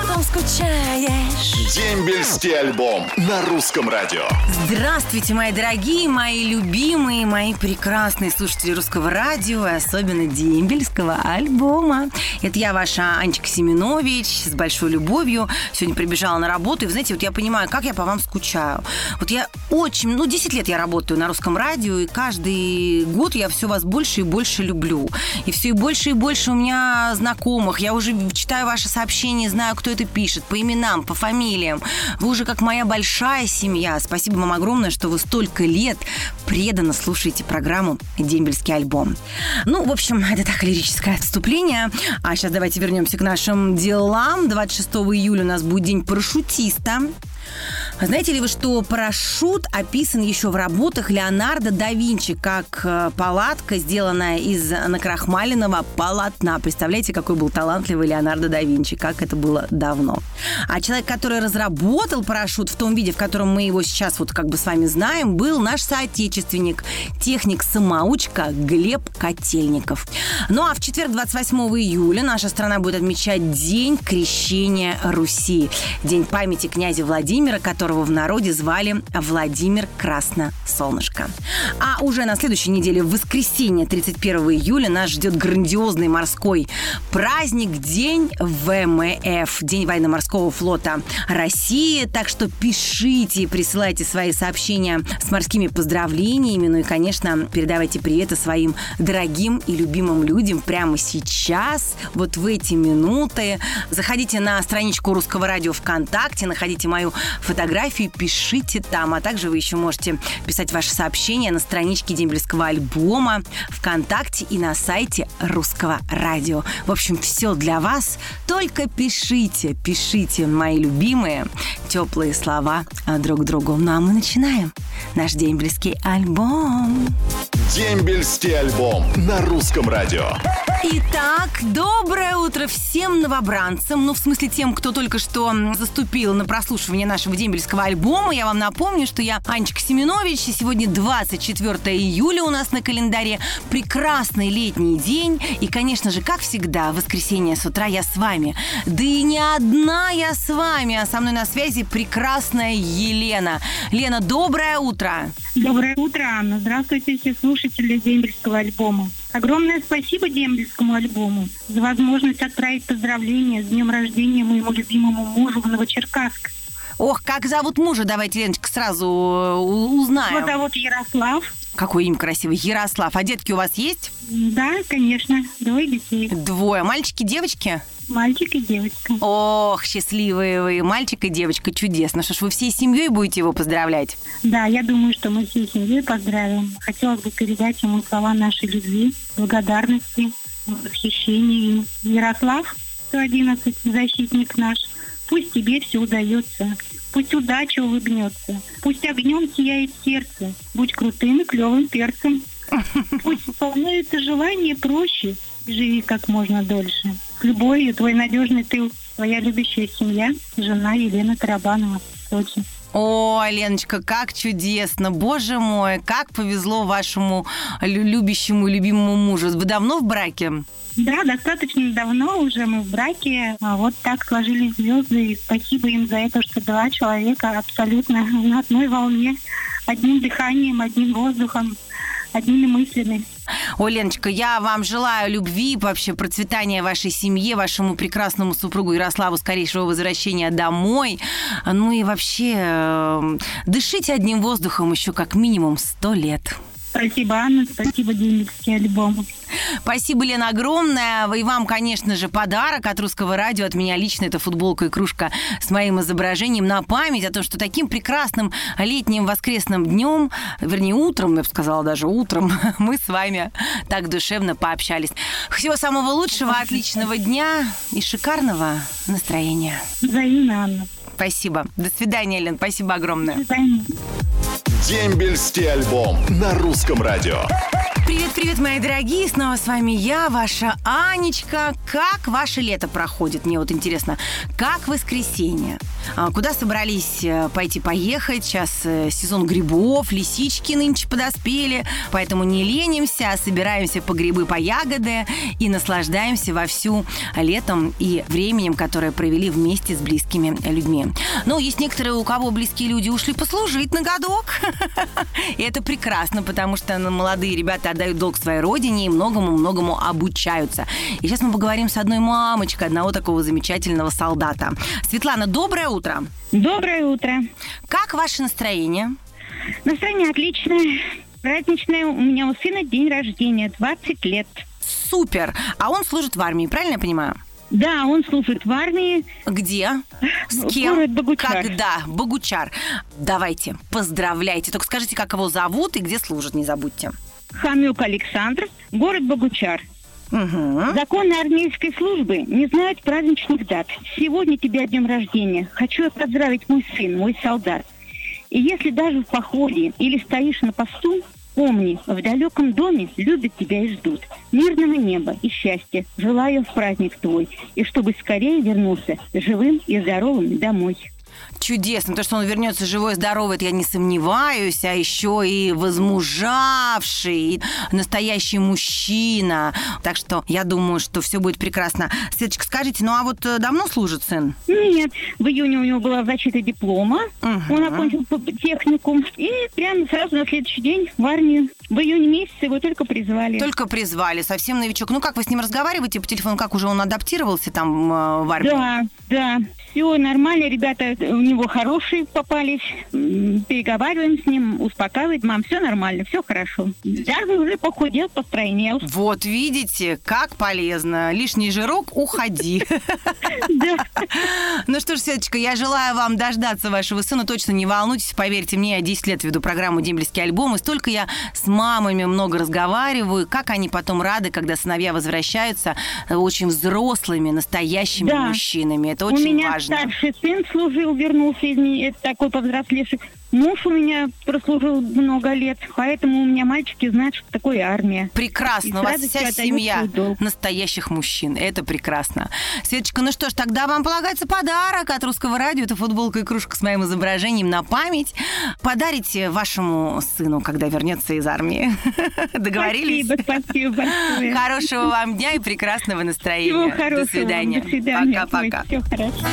Потом скучаешь. Дембельский альбом на русском радио. Здравствуйте, мои дорогие, мои любимые, мои прекрасные слушатели русского радио, и особенно дембельского альбома. Это я, ваша Анечка Семенович, с большой любовью. Сегодня прибежала на работу, и, вы знаете, вот я понимаю, как я по вам скучаю. Вот я очень, ну, 10 лет я работаю на русском радио, и каждый год я все вас больше и больше люблю. И все и больше и больше у меня знакомых. Я уже читаю ваши сообщения, знаю, кто это пишет, по именам, по фамилиям. Вы уже как моя большая семья. Спасибо вам огромное, что вы столько лет преданно слушаете программу «Дембельский альбом». Ну, в общем, это так лирическое отступление. А сейчас давайте вернемся к нашим делам. 26 июля у нас будет день парашютиста. Знаете ли вы, что парашют описан еще в работах Леонардо да Винчи как э, палатка, сделанная из накрахмаленного полотна. Представляете, какой был талантливый Леонардо да Винчи, как это было давно. А человек, который разработал парашют в том виде, в котором мы его сейчас вот как бы с вами знаем, был наш соотечественник, техник-самоучка Глеб Котельников. Ну а в четверг, 28 июля, наша страна будет отмечать День крещения Руси. День памяти князя Владимира, который которого в народе звали Владимир Красносолнышко. А уже на следующей неделе, в воскресенье, 31 июля, нас ждет грандиозный морской праздник День ВМФ, День военно-морского флота России. Так что пишите, присылайте свои сообщения с морскими поздравлениями. Ну и, конечно, передавайте приветы своим дорогим и любимым людям прямо сейчас, вот в эти минуты. Заходите на страничку Русского радио ВКонтакте, находите мою фотографию фотографии, пишите там. А также вы еще можете писать ваши сообщения на страничке Дембельского альбома ВКонтакте и на сайте Русского радио. В общем, все для вас. Только пишите, пишите, мои любимые, теплые слова друг другу. Ну а мы начинаем наш дембельский альбом. Дембельский альбом на русском радио. Итак, доброе утро всем новобранцам, ну, в смысле тем, кто только что заступил на прослушивание нашего дембельского альбома. Я вам напомню, что я Анечка Семенович, и сегодня 24 июля у нас на календаре. Прекрасный летний день, и, конечно же, как всегда, в воскресенье с утра я с вами. Да и не одна я с вами, а со мной на связи прекрасная Елена. Лена, доброе утро. Доброе утро, Анна. Здравствуйте, все слушатели дембельского альбома. Огромное спасибо дембельскому альбому за возможность отправить поздравления с днем рождения моему любимому мужу в Новочеркасск. Ох, как зовут мужа? Давайте, Леночка, сразу э, узнаем. Его зовут Ярослав. Какое имя красивое. Ярослав. А детки у вас есть? Да, конечно. Двое детей. Двое. Мальчики, девочки? Мальчик и девочка. Ох, счастливые вы. Мальчик и девочка. Чудесно. Что ж, вы всей семьей будете его поздравлять? Да, я думаю, что мы всей семьей поздравим. Хотелось бы передать ему слова нашей любви, благодарности, восхищения. Ярослав, 111, защитник наш, пусть тебе все удается. Пусть удача улыбнется. Пусть огнем сияет сердце. Будь крутым и клевым перцем. Пусть исполняется желание проще. Живи как можно дольше. С любовью твой надежный тыл. Твоя любящая семья. Жена Елена Тарабанова. Сочи. О, Леночка, как чудесно! Боже мой, как повезло вашему любящему и любимому мужу. Вы давно в браке? Да, достаточно давно уже мы в браке. А вот так сложились звезды. И спасибо им за это, что два человека абсолютно на одной волне, одним дыханием, одним воздухом, одними мыслями. Ой, Леночка, я вам желаю любви, вообще процветания вашей семье, вашему прекрасному супругу Ярославу скорейшего возвращения домой. Ну и вообще, э, дышите одним воздухом еще как минимум сто лет. Спасибо, Анна. Спасибо, Демикский альбом. Спасибо, Лена, огромное. И вам, конечно же, подарок от Русского радио. От меня лично это футболка и кружка с моим изображением на память о том, что таким прекрасным летним воскресным днем, вернее, утром, я бы сказала, даже утром, мы с вами так душевно пообщались. Всего самого лучшего, отличного дня и шикарного настроения. Взаимно, Анна. Спасибо. До свидания, Лен. Спасибо огромное. До свидания. Дембельский альбом на русском радио. Привет-привет, мои дорогие! Снова с вами я, ваша Анечка. Как ваше лето проходит? Мне вот интересно, как воскресенье? А Куда собрались э, пойти поехать? Сейчас э, сезон грибов, лисички нынче подоспели, поэтому не ленимся, а собираемся по грибы, по ягоды и наслаждаемся вовсю летом и временем, которое провели вместе с близкими людьми. Ну, есть некоторые, у кого близкие люди ушли послужить на годок. И это прекрасно, потому что ну, молодые ребята отдают долг своей родине и многому-многому обучаются. И сейчас мы поговорим с одной мамочкой одного такого замечательного солдата. Светлана, доброе утро. Доброе утро. Как ваше настроение? Настроение отличное. Праздничное. У меня у сына день рождения, 20 лет. Супер. А он служит в армии, правильно я понимаю? Да, он служит в армии. Где? С кем? Город Богучар. Когда? Богучар. Давайте, поздравляйте. Только скажите, как его зовут и где служит, не забудьте. Хамюк Александр, город Богучар. Угу. Законы армейской службы не знают праздничных дат. Сегодня тебя днем рождения. Хочу я поздравить мой сын, мой солдат. И если даже в походе или стоишь на посту, помни, в далеком доме любят тебя и ждут. Мирного неба и счастья желаю в праздник твой. И чтобы скорее вернулся живым и здоровым домой. Чудесно. То, что он вернется живой здоровый, это я не сомневаюсь. А еще и возмужавший, и настоящий мужчина. Так что я думаю, что все будет прекрасно. Светочка, скажите, ну а вот э, давно служит сын? Нет, в июне у него была защита диплома. Мгм. Он окончил техникум. И прямо сразу на следующий день в армию. В июне месяце его только призвали. Только призвали, совсем новичок. Ну как вы с ним разговариваете по телефону? Как уже он адаптировался там э, в армии? Да, да. Все нормально, ребята у него хорошие попались. Переговариваем с ним, успокаивает. Мам, все нормально, все хорошо. Даже уже похудел, постройнел. Вот видите, как полезно. Лишний жирок, уходи. Ну что ж, Светочка, я желаю вам дождаться вашего сына. Точно не волнуйтесь, поверьте мне, я 10 лет веду программу «Дембельский альбом», и столько я с мамами много разговариваю, как они потом рады, когда сыновья возвращаются э, очень взрослыми, настоящими мужчинами. Это У очень меня важно. старший сын служил, вернулся из это такой повзрослевший. Муж у меня прослужил много лет, поэтому у меня мальчики знают, что такое армия. И Прекрасно. с У вас вся семья настоящих мужчин. Это прекрасно. Светочка, ну что ж, тогда вам полагается подарок от русского радио. Это футболка и кружка с моим изображением на память. Подарите вашему сыну, когда вернется из армии. Договорились? Спасибо, спасибо большое. Хорошего вам дня и прекрасного настроения. Всего хорошего. До свидания. До свидания. Пока-пока. Все хорошо.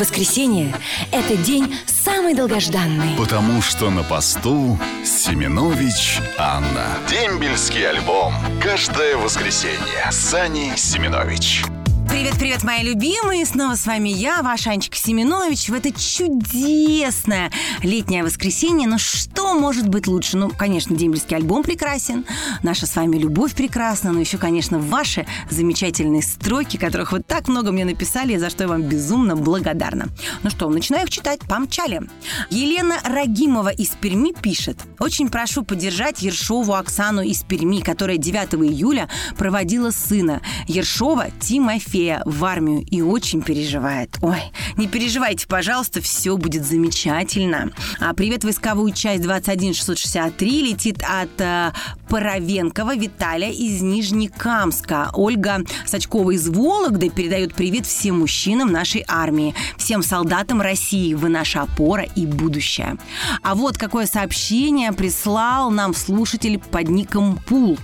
Воскресенье – это день самый долгожданный. Потому что на посту Семенович Анна. Дембельский альбом. Каждое воскресенье. Сани Семенович. Привет-привет, мои любимые! Снова с вами я, ваша Анечка Семенович, в это чудесное летнее воскресенье. Ну что может быть лучше? Ну, конечно, дембельский альбом прекрасен, наша с вами любовь прекрасна, но еще, конечно, ваши замечательные строки, которых вы так много мне написали, за что я вам безумно благодарна. Ну что, начинаю их читать. Помчали. Елена Рагимова из Перми пишет. Очень прошу поддержать Ершову Оксану из Перми, которая 9 июля проводила сына Ершова Тимофея в армию и очень переживает. Ой, не переживайте, пожалуйста, все будет замечательно. А привет, войсковую часть 21663 летит от э, Паровенкова Виталия из Нижнекамска. Ольга Сачкова из Вологды передает привет всем мужчинам нашей армии, всем солдатам России. Вы наша опора и будущее. А вот какое сообщение прислал нам слушатель под ником Пул.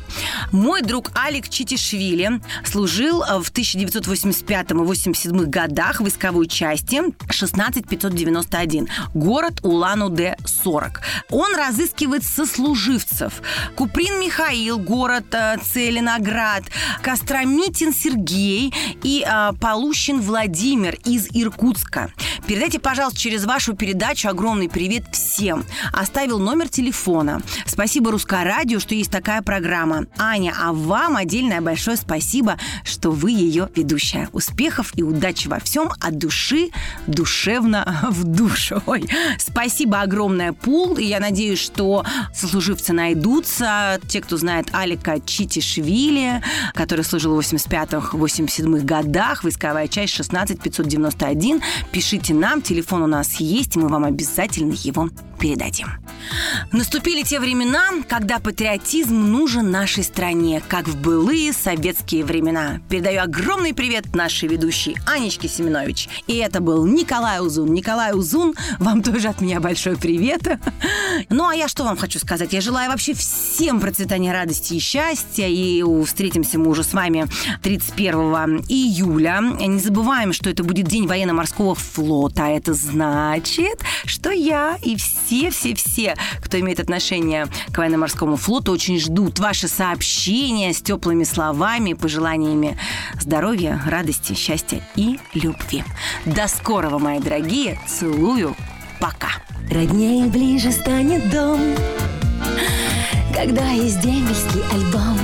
Мой друг Алик Читишвили служил в 1985 и 87 годах в войсковой части 16591, город Улан-Удэ 40. Он разыскивает сослуживцев. Куприн Михаил, город э, Целиноград, Костромитин Сергей и э, Полущин Владимир из Иркутска. Передайте, пожалуйста, через вашу передачу огромный привет всем. Оставил номер телефона. Спасибо Русское радио, что есть такая программа. Аня, а вам отдельное большое спасибо, что вы ее ведущая. Успехов и удачи во всем от души, душевно в душу. Ой, спасибо огромное, Пул. И я надеюсь, что сослуживцы найдутся. Те, кто знает Алика Читишвили, который служил в 85-87 годах, войсковая часть 16 591. Пишите нам, телефон у нас есть, мы вам обязательно его передадим. Наступили те времена, когда патриотизм нужен нашей стране, как в былые советские времена. Передаю огромный привет нашей ведущей Анечке Семенович. И это был Николай Узун. Николай Узун, вам тоже от меня большой привет. Ну, а я что вам хочу сказать? Я желаю вообще всем процветания, радости и счастья. И встретимся мы уже с вами 31 июля. Не забываем, что это будет День военно-морского флота. Это значит, что я и все-все-все, кто имеет отношение к военно-морскому флоту, очень ждут ваши сообщения с теплыми словами, пожеланиями здоровья, радости, счастья и любви. До скорого, мои дорогие. Целую. Пока. Роднее ближе станет дом Когда есть дембельский альбом